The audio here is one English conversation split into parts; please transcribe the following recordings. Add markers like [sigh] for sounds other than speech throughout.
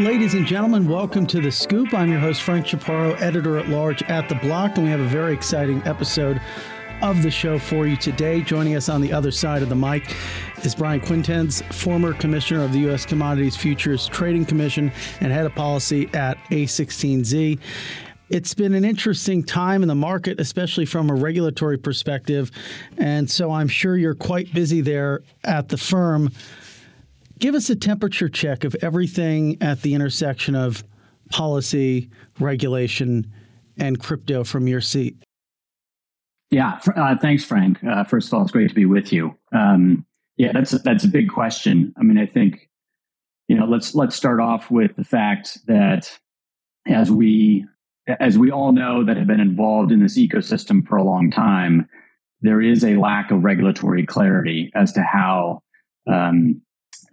Ladies and gentlemen, welcome to The Scoop. I'm your host, Frank Chaparro, editor at large at The Block, and we have a very exciting episode of the show for you today. Joining us on the other side of the mic is Brian Quintenz, former commissioner of the U.S. Commodities Futures Trading Commission and head of policy at A16Z. It's been an interesting time in the market, especially from a regulatory perspective. And so I'm sure you're quite busy there at the firm. Give us a temperature check of everything at the intersection of policy, regulation, and crypto from your seat. Yeah, uh, thanks, Frank. Uh, first of all, it's great to be with you. Um, yeah, that's a, that's a big question. I mean, I think you know let's let's start off with the fact that as we as we all know that have been involved in this ecosystem for a long time, there is a lack of regulatory clarity as to how um,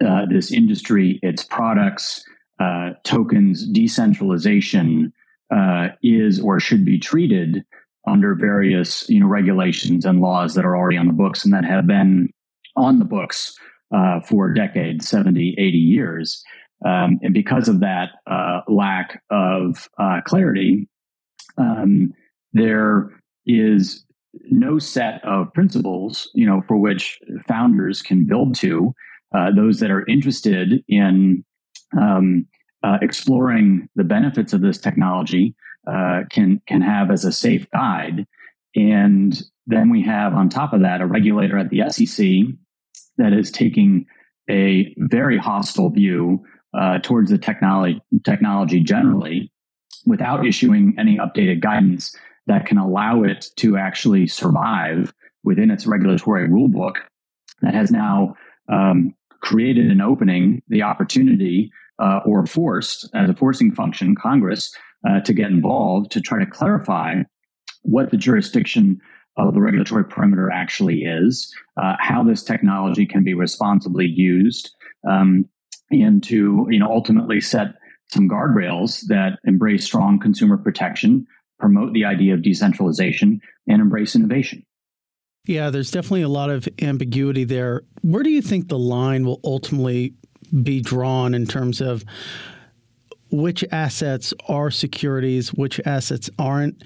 uh, this industry, its products, uh, tokens, decentralization uh, is or should be treated under various you know regulations and laws that are already on the books and that have been on the books uh, for decades 70 80 years. Um, and because of that lack of clarity um, there is no set of principles you know for which founders can build to uh, those that are interested in um, uh, exploring the benefits of this technology uh, can can have as a safe guide. And then we have on top of that a regulator at the SEC that is taking a very hostile view uh, towards the technology technology generally, without issuing any updated guidance that can allow it to actually survive within its regulatory rulebook that has now um, created an opening, the opportunity, uh, or forced as a forcing function, Congress, uh, to get involved to try to clarify what the jurisdiction of the regulatory perimeter actually is, uh, how this technology can be responsibly used, um, and to you know ultimately set some guardrails that embrace strong consumer protection, promote the idea of decentralization, and embrace innovation. Yeah, there's definitely a lot of ambiguity there. Where do you think the line will ultimately be drawn in terms of which assets are securities, which assets aren't?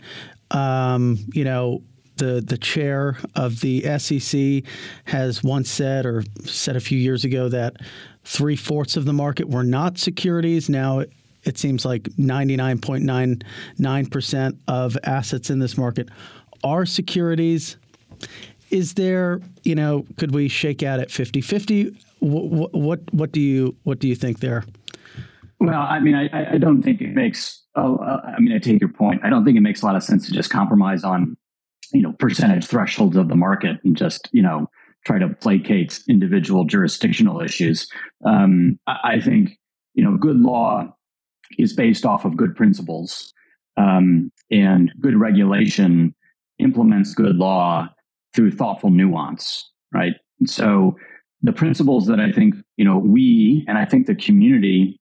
Um, you know, the the chair of the SEC has once said, or said a few years ago, that three fourths of the market were not securities. Now it seems like 99.99% of assets in this market are securities. Is there, you know, could we shake out at 50-50? What, what, what do you what do you think there? Well, I mean, I, I don't think it makes. Oh, uh, I mean, I take your point. I don't think it makes a lot of sense to just compromise on, you know, percentage thresholds of the market and just you know try to placate individual jurisdictional issues. Um, I, I think you know, good law is based off of good principles, um, and good regulation implements good law through thoughtful nuance, right? And so the principles that I think, you know, we and I think the community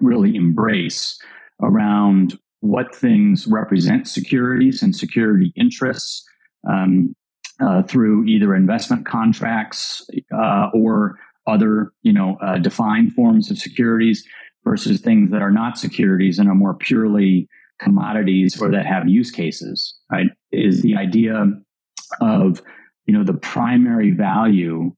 really embrace around what things represent securities and security interests um, uh, through either investment contracts uh, or other, you know, uh, defined forms of securities versus things that are not securities and are more purely commodities or that have use cases. Right? Is the idea of you know the primary value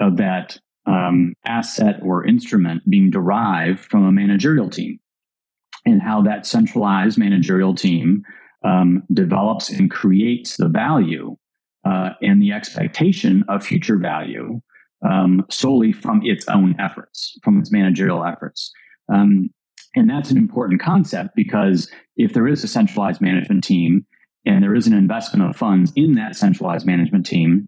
of that um, asset or instrument being derived from a managerial team and how that centralized managerial team um, develops and creates the value uh, and the expectation of future value um, solely from its own efforts, from its managerial efforts. Um, and that's an important concept because if there is a centralized management team and there is an investment of funds in that centralized management team.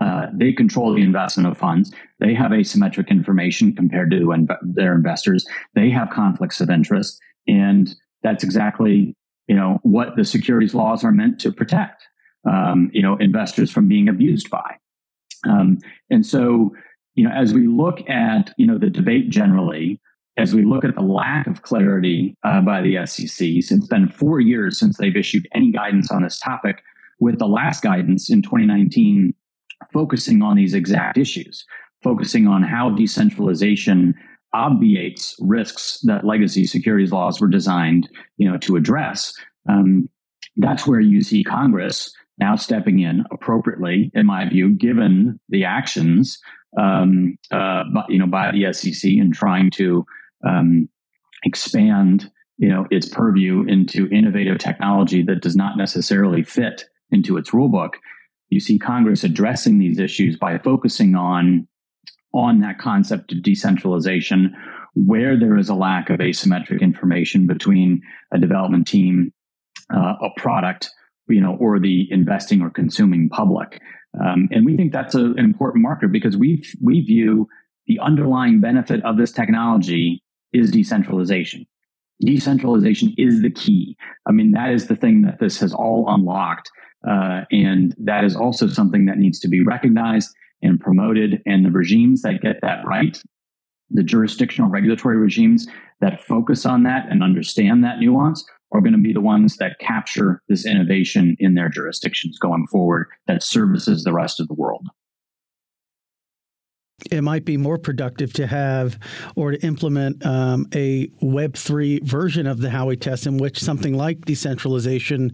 Uh, they control the investment of funds. They have asymmetric information compared to inv- their investors. They have conflicts of interest, and that's exactly you know what the securities laws are meant to protect. Um, you know, investors from being abused by. Um, and so, you know, as we look at you know the debate generally, as we look at the lack of clarity uh, by the SEC, it's been four years since they've issued any guidance on this topic, with the last guidance in 2019 focusing on these exact issues, focusing on how decentralization obviates risks that legacy securities laws were designed, you know, to address. Um, that's where you see Congress now stepping in appropriately, in my view, given the actions, um, uh, by, you know, by the SEC and trying to um, expand, you know, its purview into innovative technology that does not necessarily fit into its rulebook. You see Congress addressing these issues by focusing on on that concept of decentralization, where there is a lack of asymmetric information between a development team, uh, a product, you know, or the investing or consuming public. Um, and we think that's a, an important marker because we we view the underlying benefit of this technology is decentralization. Decentralization is the key. I mean, that is the thing that this has all unlocked. Uh, and that is also something that needs to be recognized and promoted. And the regimes that get that right, the jurisdictional regulatory regimes that focus on that and understand that nuance, are going to be the ones that capture this innovation in their jurisdictions going forward that services the rest of the world. It might be more productive to have or to implement um, a Web3 version of the Howey test in which something like decentralization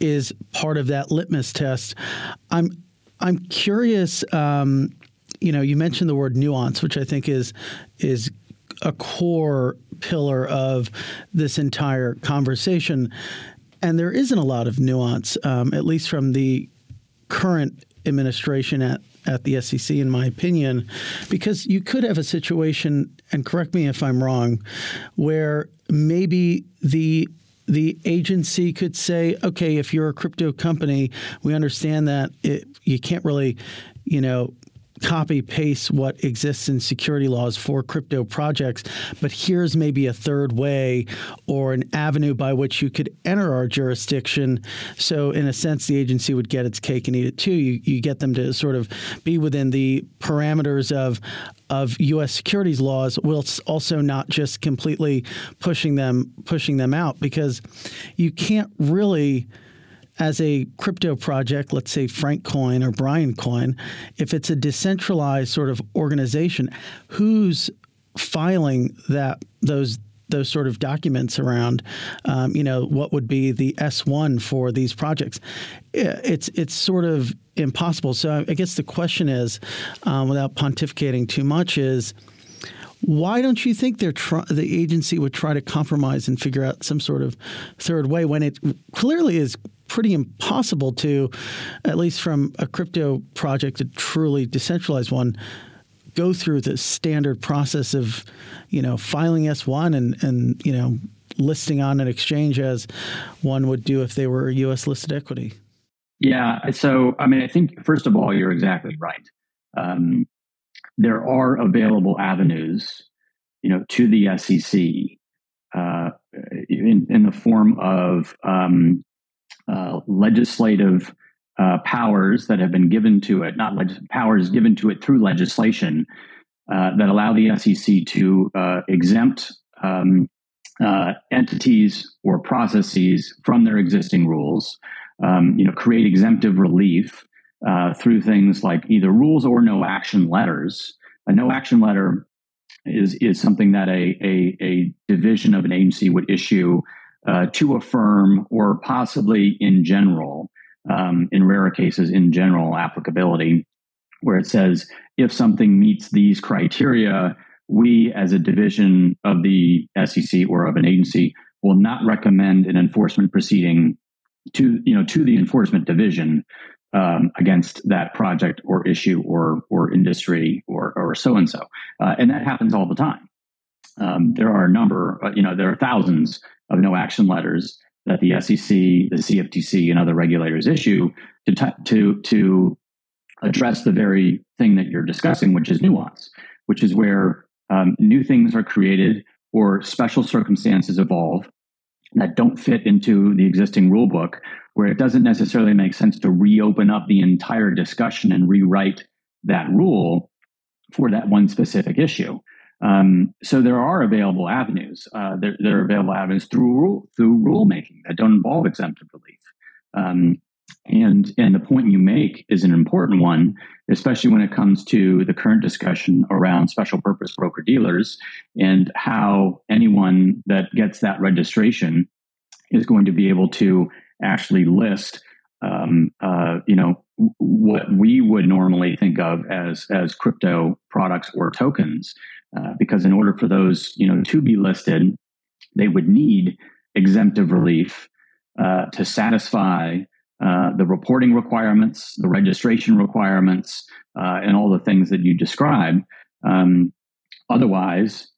is part of that litmus test. I'm I'm curious. Um, you know, you mentioned the word nuance, which I think is is a core pillar of this entire conversation. And there isn't a lot of nuance, um, at least from the current administration at, at the SEC, in my opinion, because you could have a situation, and correct me if I'm wrong, where maybe the the agency could say, okay, if you're a crypto company, we understand that it, you can't really, you know, copy paste what exists in security laws for crypto projects, but here's maybe a third way or an avenue by which you could enter our jurisdiction. So, in a sense, the agency would get its cake and eat it too. You, you get them to sort of be within the parameters of of U.S. securities laws, whilst also not just completely pushing them pushing them out because you can't really as a crypto project, let's say Frank Coin or Brian Coin, if it's a decentralized sort of organization, who's filing that those those sort of documents around, um, you know, what would be the S1 for these projects. It's it's sort of impossible. So I guess the question is, um, without pontificating too much, is why don't you think they're the agency would try to compromise and figure out some sort of third way when it clearly is pretty impossible to, at least from a crypto project, a truly decentralized one, go through the standard process of, you know, filing S1 and, and you know, listing on an exchange as one would do if they were a U.S. listed equity. Yeah. So, I mean, I think, first of all, you're exactly right. Um, there are available avenues, you know, to the SEC uh, in, in the form of um, uh, legislative uh, powers that have been given to it, not leg- powers given to it through legislation uh, that allow the SEC to uh, exempt um, uh, entities or processes from their existing rules. Um, you know, create exemptive relief through things like either rules or no action letters. A no action letter is is something that a, a, a division of an agency would issue uh, to a firm or possibly in general, um, in rarer cases, in general applicability, where it says if something meets these criteria, we as a division of the SEC or of an agency will not recommend an enforcement proceeding to you know to the enforcement division um, against that project or issue or or industry or or so and so, and that happens all the time. Um, there are a number, uh, you know, there are thousands of no action letters that the SEC, the CFTC, and other regulators issue to t- to to address the very thing that you're discussing, which is nuance, which is where um, new things are created or special circumstances evolve that don't fit into the existing rule book, where it doesn't necessarily make sense to reopen up the entire discussion and rewrite that rule for that one specific issue. Um, so there are available avenues. Uh, there, there, are available avenues through rule, through rulemaking that don't involve exemptive relief. Um, and and the point you make is an important one, especially when it comes to the current discussion around special purpose broker dealers and how anyone that gets that registration is going to be able to actually list um, uh, you know what we would normally think of as as crypto products or tokens uh, because in order for those you know to be listed they would need exemptive relief uh, to satisfy uh, the reporting requirements the registration requirements uh, and all the things that you describe. um, otherwise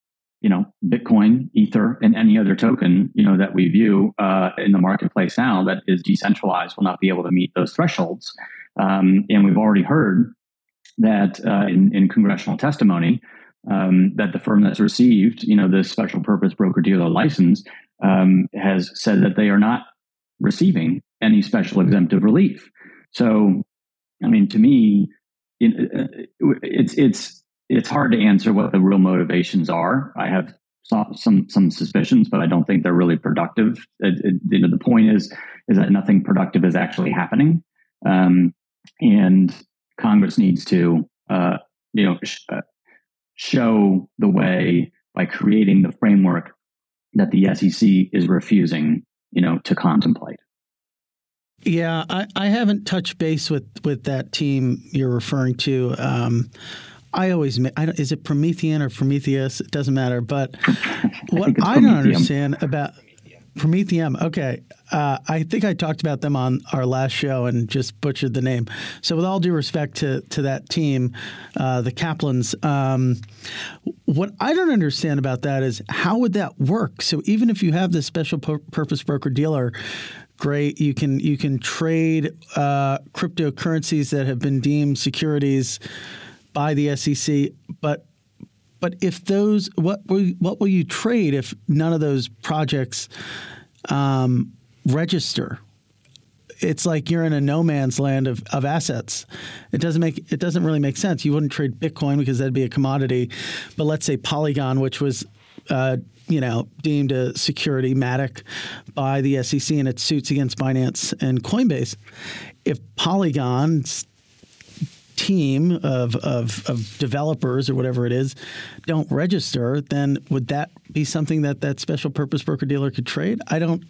you know, Bitcoin, Ether, and any other token, you know, that we view uh, in the marketplace now that is decentralized will not be able to meet those thresholds. Um, and we've already heard that in, in, congressional testimony um, that the firm that's received, you know, this special purpose broker dealer license um, has said that they are not receiving any special exemptive relief. So, I mean, to me, uh, it's it's it's hard to answer what the real motivations are. I have some some suspicions, but I don't think they're really productive. It, it, you know, the point is is that nothing productive is actually happening, um, and Congress needs to uh, you know uh, show the way by creating the framework that the SEC is refusing you know to contemplate. Yeah, I, I haven't touched base with with that team you're referring to. Um, I always I don't, is it Promethean or Prometheus? It doesn't matter. But [laughs] what I, I don't understand about Prometheum. Okay, uh, I think I talked about them on our last show and just butchered the name. So, with all due respect to to that team, uh, the Kaplans, um, what I don't understand about that is how would that work? So, even if you have this special pur- purpose broker dealer. Great, you can you can trade uh, cryptocurrencies that have been deemed securities by the SEC, but but if those what will, what will you trade if none of those projects um, register? It's like you're in a no man's land of, of assets. It doesn't make it doesn't really make sense. You wouldn't trade Bitcoin because that'd be a commodity, but let's say Polygon, which was uh, you know deemed a security matic by the SEC and its suits against Binance and Coinbase. If Polygon's team of, of, of developers or whatever it is don't register, then would that be something that that special purpose broker dealer could trade? I don't,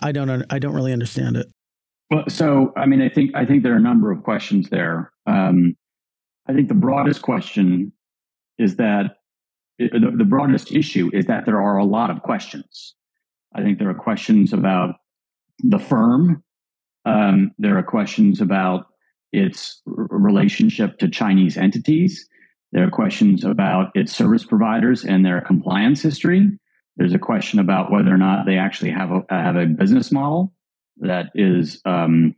I don't, I don't really understand it. Well, so I mean, I think I think there are a number of questions there. Um, I think the broadest question is that the, the broadest issue is that there are a lot of questions. I think there are questions about the firm. Um, there are questions about its relationship to Chinese entities. There are questions about its service providers and their compliance history. There's a question about whether or not they actually have a, have a business model that is um,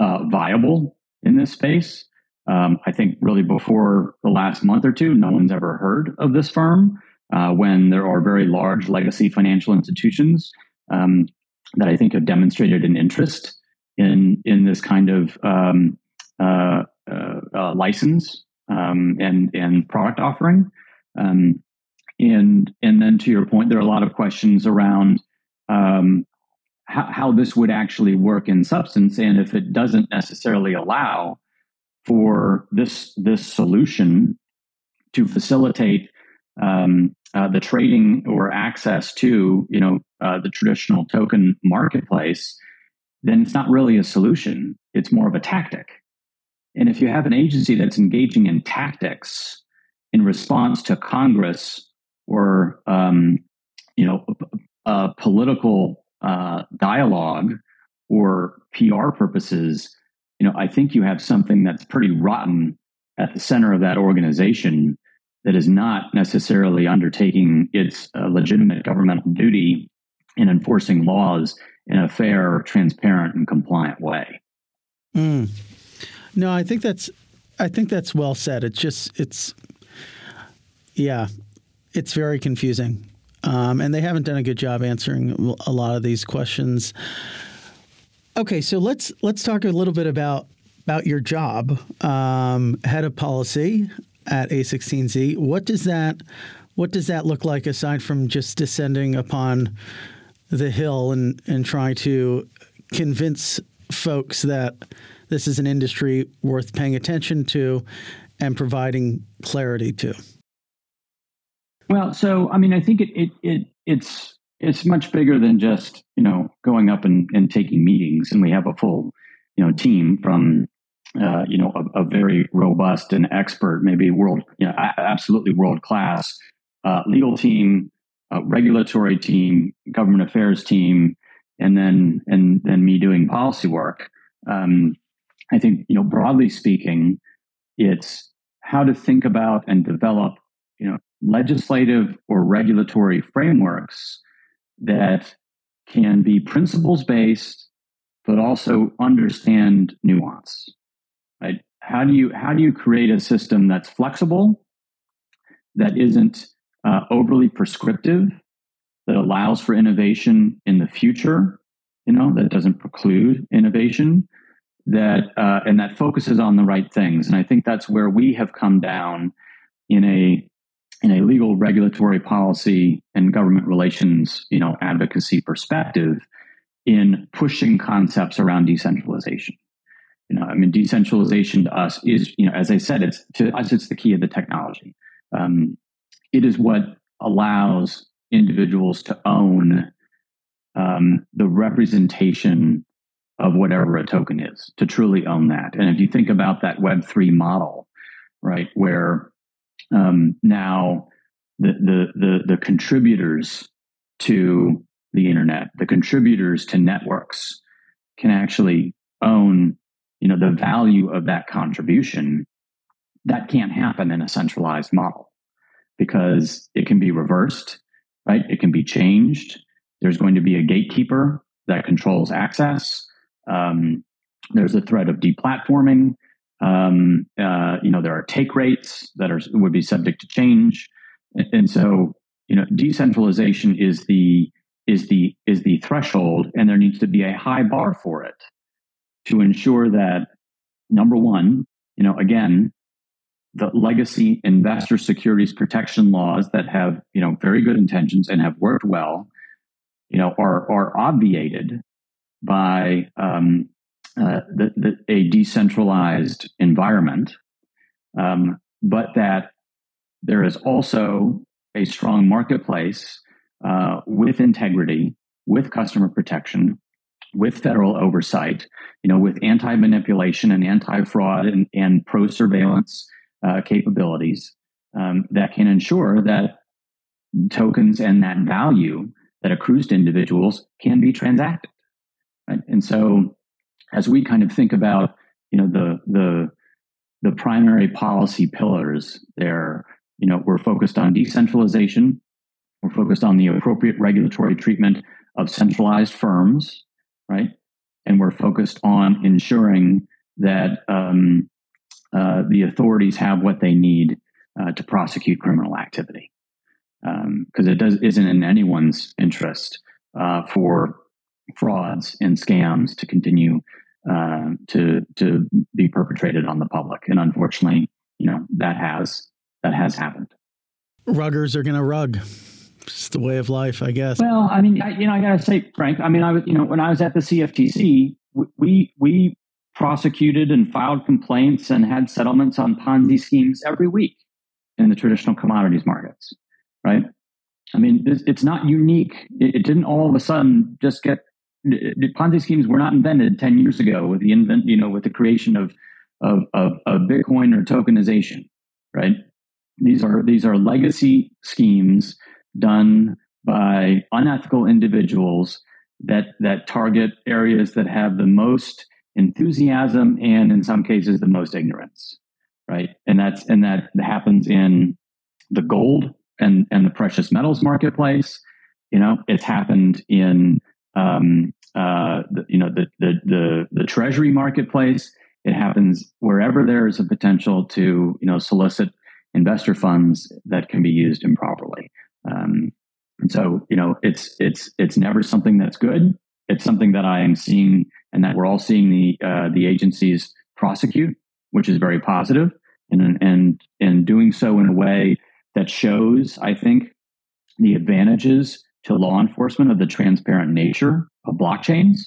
uh, viable in this space. Um, I think really before the last month or two, no one's ever heard of this firm uh, when there are very large legacy financial institutions um, that I think have demonstrated an interest in in this kind of um, uh, uh, uh, license um, and and product offering. Um, and and then to your point, there are a lot of questions around um, how, how, this would actually work in substance, and if it doesn't necessarily allow for this this solution to facilitate um, uh, the trading or access to you know uh, the traditional token marketplace, then it's not really a solution. It's more of a tactic. And if you have an agency that's engaging in tactics in response to Congress or um, you know political uh, dialogue or PR purposes, you know, I think you have something that's pretty rotten at the center of that organization that is not necessarily undertaking its uh, legitimate governmental duty in enforcing laws in a fair, transparent, and compliant way. Mm. No, I think that's I think that's well said. It's just it's yeah, it's very confusing, um, and they haven't done a good job answering a lot of these questions. Okay, so let's let's talk a little bit about about your job, um, head of policy at A16Z. What does that what does that look like aside from just descending upon the hill and and trying to convince folks that this is an industry worth paying attention to and providing clarity to? Well, so I mean, I think it, it, it it's it's much bigger than just you know going up and, and taking meetings, and we have a full you know team from uh, you know a, a, very robust and expert, maybe world, you know, absolutely world class uh, legal team, uh, regulatory team, government affairs team, and then and then me doing policy work. Um, I think you know broadly speaking, it's how to think about and develop you know legislative or regulatory frameworks that can be principles based, but also understand nuance. Right? How do you how do you create a system that's flexible, that isn't uh, overly prescriptive, that allows for innovation in the future, you know, that doesn't preclude innovation, that uh, and that focuses on the right things. And I think that's where we have come down in a in a legal regulatory policy and government relations, you know, advocacy perspective in pushing concepts around decentralization. You know, I mean, decentralization to us is, you know, as I said, it's to us, it's the key of the technology. Um, it is what allows individuals to own um, the representation of whatever a token is, to truly own that. And if you think about that Web3 model, right, where um, now the, the, the, the contributors to the internet, the contributors to networks can actually own, you know, the value of that contribution. That can't happen in a centralized model because it can be reversed, right? It can be changed. There's going to be a gatekeeper that controls access. Um, there's a threat of deplatforming. Um, uh, you know, there are take rates that are would be subject to change, and so you know, decentralization is the is the is the threshold, and there needs to be a high bar for it to ensure that number one, you know, again, the legacy investor securities protection laws that have you know very good intentions and have worked well, you know, are are obviated by um, uh, the, the, a decentralized environment, um, but that there is also a strong marketplace uh, with integrity, with customer protection, with federal oversight, you know, with anti-manipulation and anti-fraud and, and pro-surveillance uh, capabilities um, that can ensure that tokens and that value that accrues to individuals can be transacted. Right? And so as we kind of think about you know the the the primary policy pillars there you know we're focused on decentralization. We're focused on the appropriate regulatory treatment of centralized firms right? And we're focused on ensuring that um, uh, the authorities have what they need uh, to prosecute criminal activity. Because um, it does isn't in anyone's interest uh, for frauds and scams to continue uh, to to be perpetrated on the public. And unfortunately, you know that has that has happened. Ruggers are going to rug. It's the way of life, I guess. Well, I mean, I, you know, I got to say, Frank. I mean, I was, you know, when I was at the CFTC, we we prosecuted and filed complaints and had settlements on Ponzi schemes every week in the traditional commodities markets, right? I mean, it's not unique. It, didn't all of a sudden just get Ponzi schemes were not invented 10 years ago with the invent, you know, with the creation of, of, of, of Bitcoin or tokenization, right? These are, these are legacy schemes done by unethical individuals that, that target areas that have the most enthusiasm and in some cases the most ignorance, right? And that's, and that happens in the gold and, and the precious metals marketplace. You know, it's happened in um, uh, the, you know the, the the the treasury marketplace. It happens wherever there is a potential to you know solicit investor funds that can be used improperly. Um, and so you know it's it's it's never something that's good. It's something that I am seeing and that we're all seeing the uh, the agencies prosecute, which is very positive, and and and doing so in a way that shows, I think, the advantages to law enforcement of the transparent nature of blockchains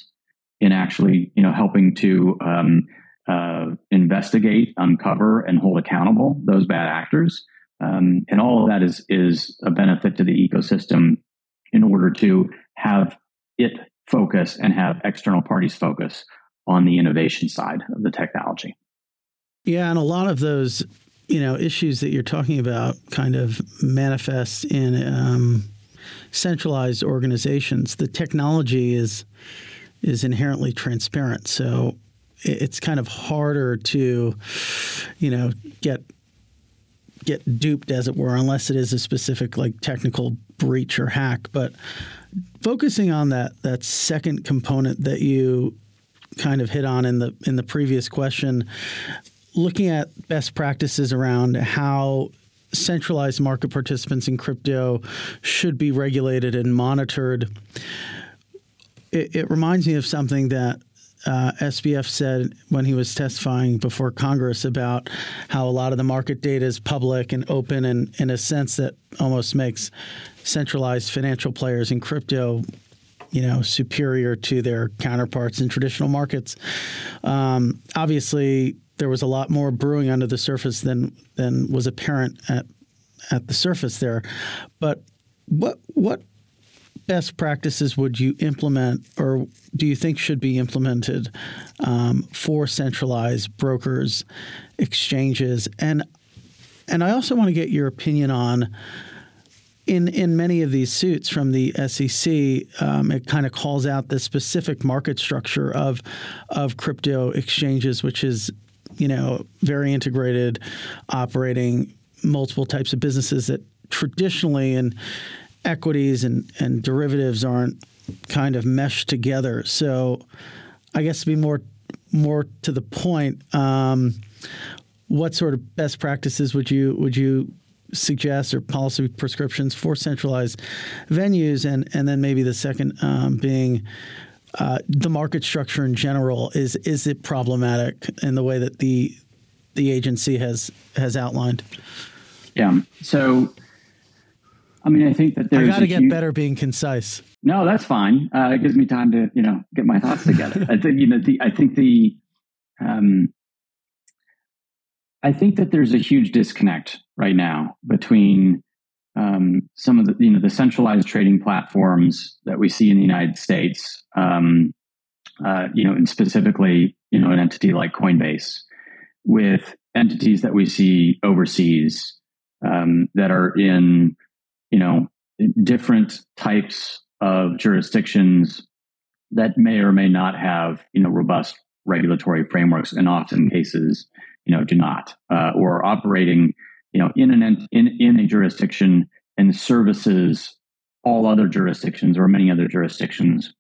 in actually, you know, helping to um, uh, investigate, uncover, and hold accountable those bad actors. Um, and all of that is is a benefit to the ecosystem in order to have it focus and have external parties focus on the innovation side of the technology. Yeah, and a lot of those, you know, issues that you're talking about kind of manifest in um, centralized organizations. The technology is is inherently transparent, so it's kind of harder to, you know, get get duped, as it were, unless it is a specific like technical breach or hack. But focusing on that that second component that you kind of hit on in the in the previous question, looking at best practices around how centralized market participants in crypto should be regulated and monitored. It, it reminds me of something that uh, SBF said when he was testifying before Congress about how a lot of the market data is public and open, and in a sense that almost makes centralized financial players in crypto you know superior to their counterparts in traditional markets. Um, obviously, there was a lot more brewing under the surface than than was apparent at at the surface there. But what what best practices would you implement, or do you think should be implemented um, for centralized brokers, exchanges, and and I also want to get your opinion on in in many of these suits from the SEC, um, it kind of calls out the specific market structure of of crypto exchanges, which is you know very integrated, operating multiple types of businesses that traditionally in equities and and derivatives aren't kind of meshed together. So, I guess to be more more to the point. Um, what sort of best practices would you would you suggest or policy prescriptions for centralized venues, and and then maybe the second um, being. Uh, the market structure in general is is it problematic in the way that the the agency has has outlined? Yeah. So, I mean, I think that there's. I got to get huge... better being concise. No, that's fine. Uh, it gives me time to you know get my thoughts together. [laughs] I think you know the I think the um, I think that there's a huge disconnect right now between um, some of the you know the centralized trading platforms that we see in the United States, um, uh, you know, and specifically you know an entity like Coinbase, with entities that we see overseas um, that are in you know different types of jurisdictions that may or may not have you know robust regulatory frameworks, and often cases you know, do not, uh, or operating, you know, in an in in a jurisdiction and services all other jurisdictions or many other jurisdictions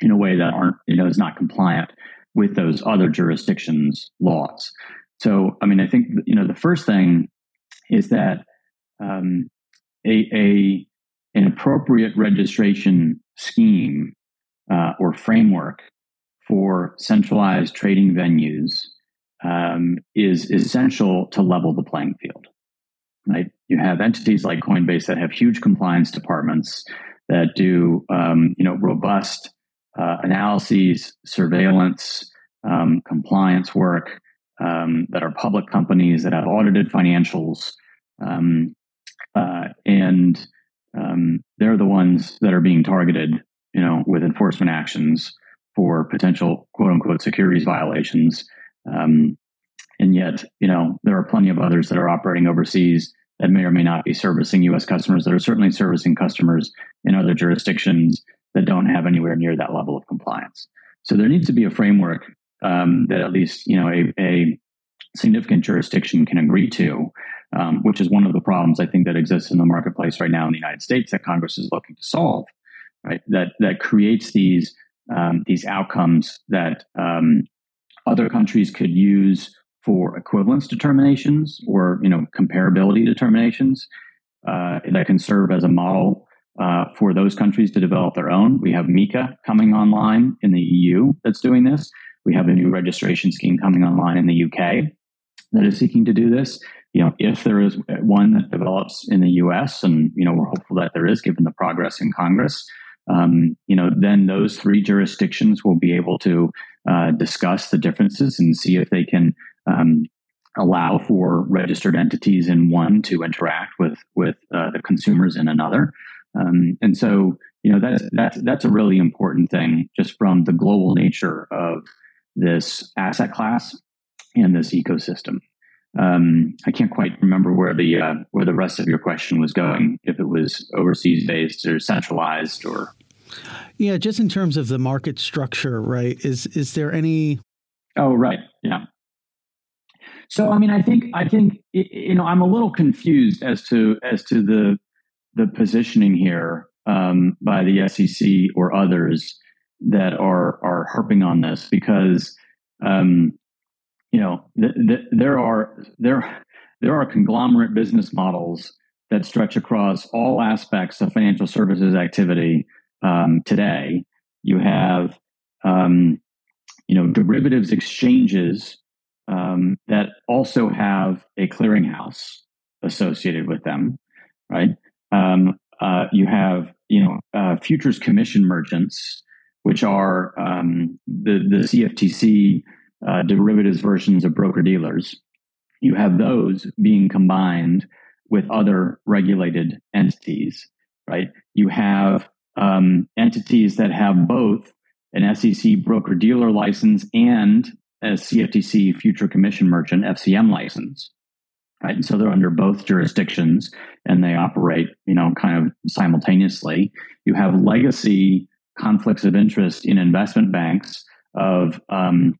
in a way that aren't, you know, is not compliant with those other jurisdictions' laws. So, I mean, I think you know the first thing is that um, a, a an appropriate registration scheme uh, or framework for centralized trading venues um, is essential to level the playing field. Right? You have entities like Coinbase that have huge compliance departments that do um, you know robust uh, analyses, surveillance, um, compliance work. Um, that are public companies that have audited financials, um, uh, and um, they're the ones that are being targeted, you know, with enforcement actions for potential quote unquote securities violations um, and yet, you know, there are plenty of others that are operating overseas that may or may not be servicing U.S. customers that are certainly servicing customers in other jurisdictions that don't have anywhere near that level of compliance. So there needs to be a framework um, that at least you know a, a significant jurisdiction can agree to, um, which is one of the problems I think that exists in the marketplace right now in the United States that Congress is looking to solve. Right, that that creates these um, these outcomes that um, other countries could use for equivalence determinations or you know comparability determinations uh, that can serve as a model uh, for those countries to develop their own. We have MiCA coming online in the EU that's doing this. We have a new registration scheme coming online in the UK that is seeking to do this. You know, if there is one that develops in the US, and you know we're hopeful that there is, given the progress in Congress, um, you know, then those three jurisdictions will be able to uh, discuss the differences and see if they can um, allow for registered entities in one to interact with with uh, the consumers in another. Um, and so, you know, that's that's that's a really important thing, just from the global nature of this asset class and this ecosystem. Um, I can't quite remember where the uh, where the rest of your question was going. If it was overseas based or centralized, or yeah, just in terms of the market structure, right? Is is there any? Oh, right. Yeah. So, I mean, I think I think you know I'm a little confused as to as to the the positioning here um, by the SEC or others that are are harping on this because um, you know, th- th- there are there there are conglomerate business models that stretch across all aspects of financial services activity um, today. You have, um, you know, derivatives exchanges um, that also have a clearinghouse associated with them, right? Um, uh, you have, you know, uh, futures commission merchants, which are um, the the CFTC uh, derivatives versions of broker dealers. You have those being combined with other regulated entities, right? You have um, entities that have both an SEC broker dealer license and a CFTC future commission merchant FCM license, right? And so they're under both jurisdictions and they operate, you know, kind of simultaneously. You have legacy conflicts of interest in investment banks of um,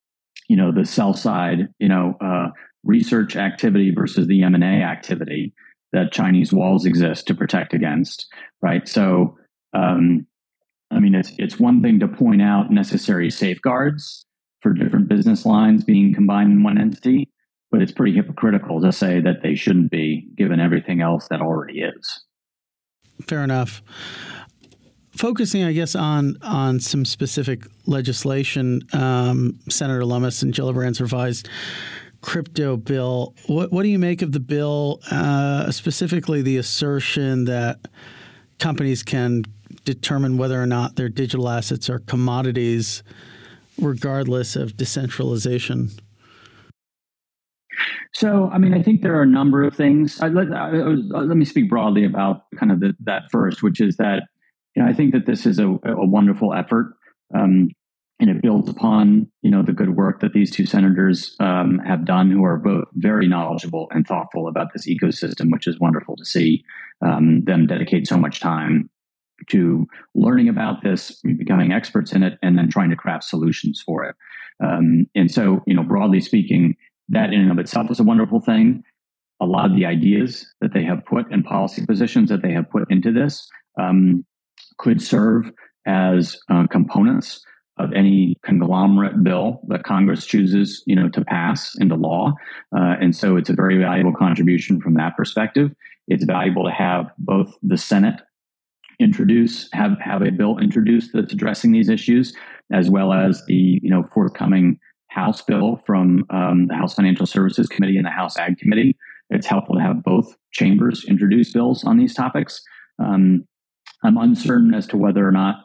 you know the sell side you know uh, research activity versus the m&a activity that chinese walls exist to protect against right so um, i mean it's it's one thing to point out necessary safeguards for different business lines being combined in one entity but it's pretty hypocritical to say that they shouldn't be given everything else that already is. Fair enough. Focusing, I guess, on on some specific legislation, um, Senator Lummis and Gillibrand's revised crypto bill. What, what do you make of the bill, uh, specifically the assertion that companies can determine whether or not their digital assets are commodities, regardless of decentralization? So, I mean, I think there are a number of things. I, let, I, let, me speak broadly about kind of the, that first, which is that you know, I think that this is a, a wonderful effort. Um, and it builds upon you know the good work that these two senators um, have done, who are both very knowledgeable and thoughtful about this ecosystem, which is wonderful to see um, them dedicate so much time to learning about this, becoming experts in it, and then trying to craft solutions for it. Um, and so, you know, broadly speaking, that in and of itself is a wonderful thing. A lot of the ideas that they have put and policy positions that they have put into this um, could serve as uh, components of any conglomerate bill that Congress chooses, you know, to pass into law. Uh, and so it's a very valuable contribution from that perspective. It's valuable to have both the Senate introduce have have a bill introduced that's addressing these issues, as well as the you know forthcoming House bill from um, the House Financial Services Committee and the House Ag Committee. It's helpful to have both chambers introduce bills on these topics. Um, I'm uncertain as to whether or not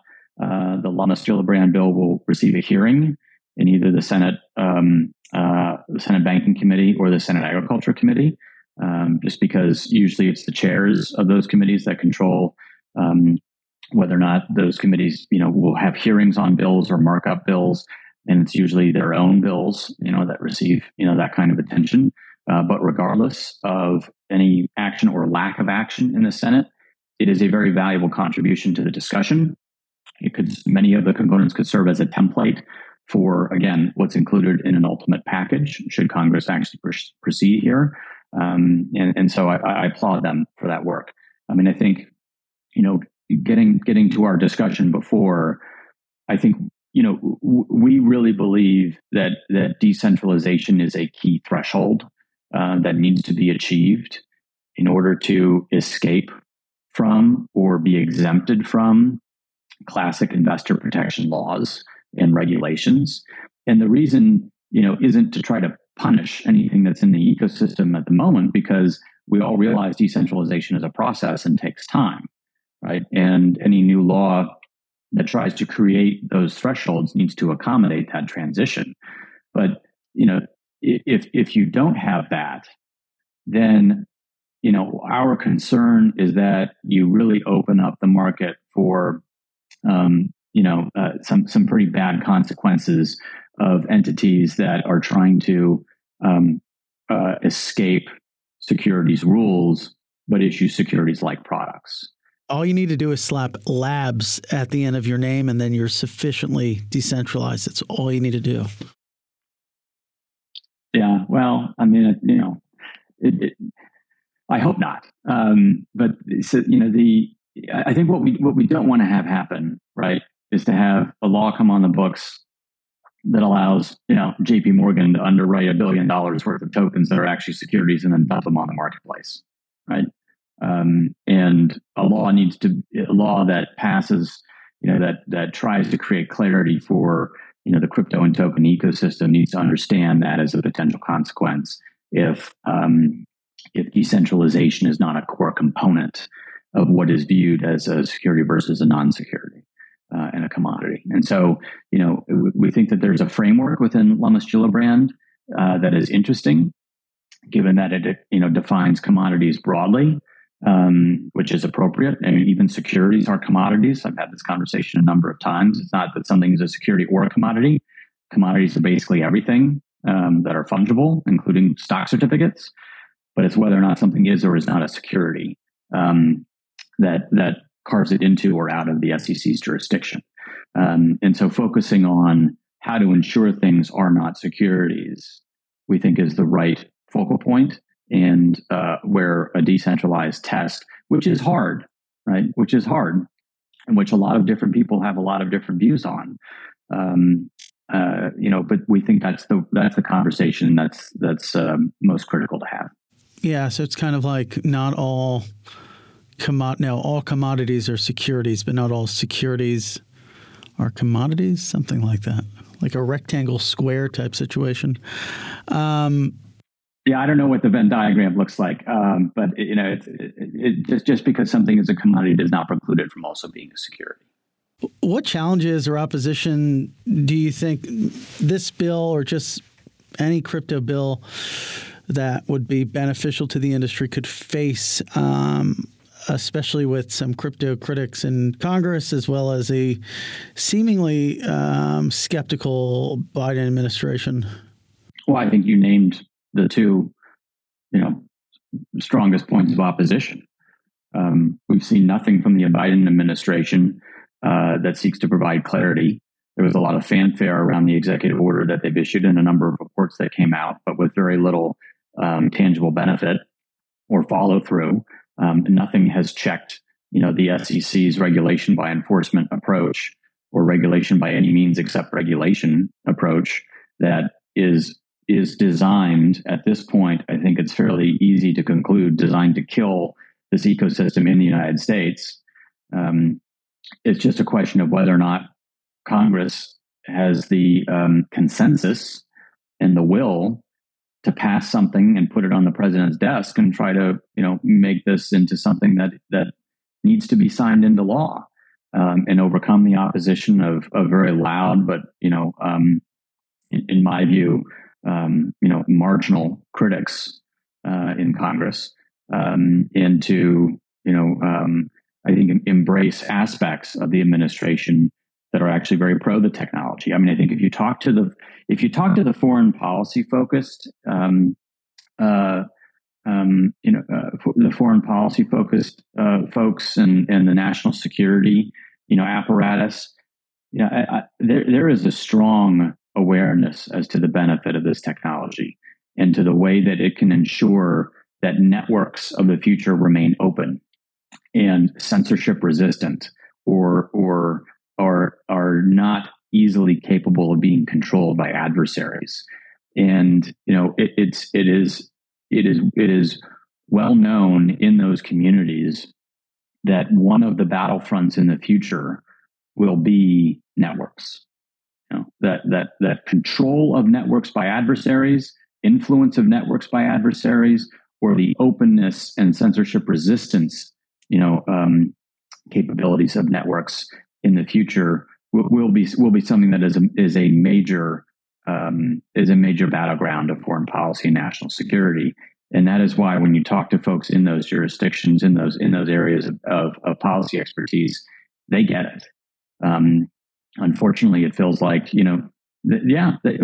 uh, the Lummis Gillibrand bill will receive a hearing in either the Senate um, uh, the Senate Banking Committee or the Senate Agriculture Committee, um, just because usually it's the chairs of those committees that control um, whether or not those committees, you know, will have hearings on bills or markup bills, and it's usually their own bills, you know, that receive you know that kind of attention. Uh, but regardless of any action or lack of action in the Senate, it is a very valuable contribution to the discussion. It could many of the components could serve as a template for again what's included in an ultimate package should Congress actually pr- proceed here. Um, and, and, so I, I, applaud them for that work. I mean, I think getting getting to our discussion before, I think you know w- we really believe that that decentralization is a key threshold uh, that needs to be achieved in order to escape from or be exempted from classic investor protection laws and regulations. And the reason, you know, isn't to try to punish anything that's in the ecosystem at the moment because we all realize decentralization is a process and takes time, right? And any new law that tries to create those thresholds needs to accommodate that transition. But you know, if if you don't have that, then you know our concern is that you really open up the market for um, you know uh, some some pretty bad consequences of entities that are trying to um, uh, escape securities rules but issue securities like products. All you need to do is slap labs at the end of your name, and then you're sufficiently decentralized. That's all you need to do. Yeah, well, I mean, you know, it, it, I hope not. Um, but so, you know, the I think what we what we don't want to have happen, right, is to have a law come on the books that allows you know J.P. Morgan to underwrite a billion dollars worth of tokens that are actually securities and then dump them on the marketplace, right? Um, and a law needs to a law that passes, you know, that that tries to create clarity for you know the crypto and token ecosystem needs to understand that as a potential consequence if um, if decentralization is not a core component of what is viewed as a security versus a non-security uh, and a commodity. And so, you know, we think that there's a framework within Lummis Gillibrand uh, that is interesting, given that it you know defines commodities broadly um, which is appropriate. And even securities are commodities. I've had this conversation a number of times. It's not that something is a security or a commodity. Commodities are basically everything um, that are fungible, including stock certificates. But it's whether or not something is or is not a security um, that that carves it into or out of the SEC's jurisdiction. Um, and so, focusing on how to ensure things are not securities, we think is the right focal point and uh, where a decentralized test, which is hard, right? Which is hard, and which a lot of different people have a lot of different views on. Um, uh, you know, but we think that's the that's the conversation that's that's um, most critical to have. Yeah, so it's kind of like not all commod now all commodities are securities, but not all securities are commodities, something like that, like a rectangle square type situation. Um, yeah, I don't know what the Venn diagram looks like, um, but it, you know, it, it, it, just just because something is a commodity does not preclude it from also being a security. What challenges or opposition do you think this bill or just any crypto bill that would be beneficial to the industry could face, um, especially with some crypto critics in Congress, as well as a seemingly um, skeptical Biden administration? Well, I think you named the two, you know, strongest points of opposition. Um, we've seen nothing from the Biden administration uh, that seeks to provide clarity. There was a lot of fanfare around the executive order that they've issued and a number of reports that came out, but with very little um, tangible benefit or follow through. Um, nothing has checked, you know, the SEC's regulation by enforcement approach or regulation by any means except regulation approach that is is designed at this point, I think it's fairly easy to conclude, designed to kill this ecosystem in the United States. Um, it's just a question of whether or not Congress has the um, consensus and the will to pass something and put it on the president's desk and try to, you know, make this into something that that needs to be signed into law um, and overcome the opposition of, a very loud, but you know, um, in, in my view, um, you know, marginal critics uh, in Congress, um, to, you know, um, I think embrace aspects of the administration that are actually very pro the technology. I mean, I think if you talk to the if you talk to the foreign policy focused, um, uh, um, you know, uh, the foreign policy focused uh, folks and and the national security, you know, apparatus, you know, I, I, there there is a strong awareness as to the benefit of this technology and to the way that it can ensure that networks of the future remain open and censorship resistant or or are are not easily capable of being controlled by adversaries. And you know it, it's it is it is it is well known in those communities that one of the battlefronts in the future will be networks know, that that that control of networks by adversaries, influence of networks by adversaries, or the openness and censorship resistance, you know, um, capabilities of networks in the future will, will be will be something that is a, is a major um, is a major battleground of foreign policy and national security. And that is why when you talk to folks in those jurisdictions, in those in those areas of, of, of policy expertise, they get it. Um, unfortunately, it feels like you know, th- yeah, they,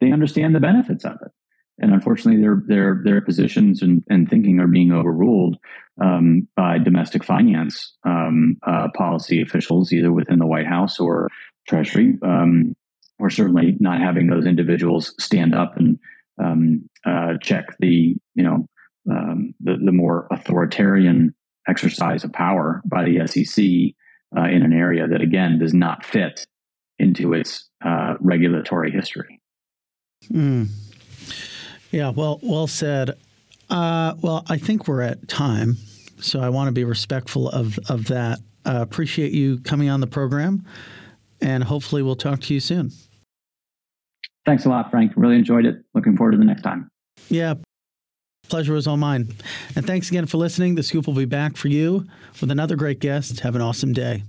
they understand the benefits of it, and unfortunately, their their their positions and, and thinking are being overruled um, by domestic finance um, uh, policy officials, either within the White House or Treasury, um, or certainly not having those individuals stand up and um, uh, check the you know um, the, the more authoritarian exercise of power by the SEC uh, in an area that again does not fit into its uh, regulatory history. Mm. Yeah, well, well said. Uh, well, I think we're at time, so I want to be respectful of of that. Uh, appreciate you coming on the program, and hopefully, we'll talk to you soon. Thanks a lot, Frank. Really enjoyed it. Looking forward to the next time. Yeah. Pleasure was all mine. And thanks again for listening. The Scoop will be back for you with another great guest. Have an awesome day.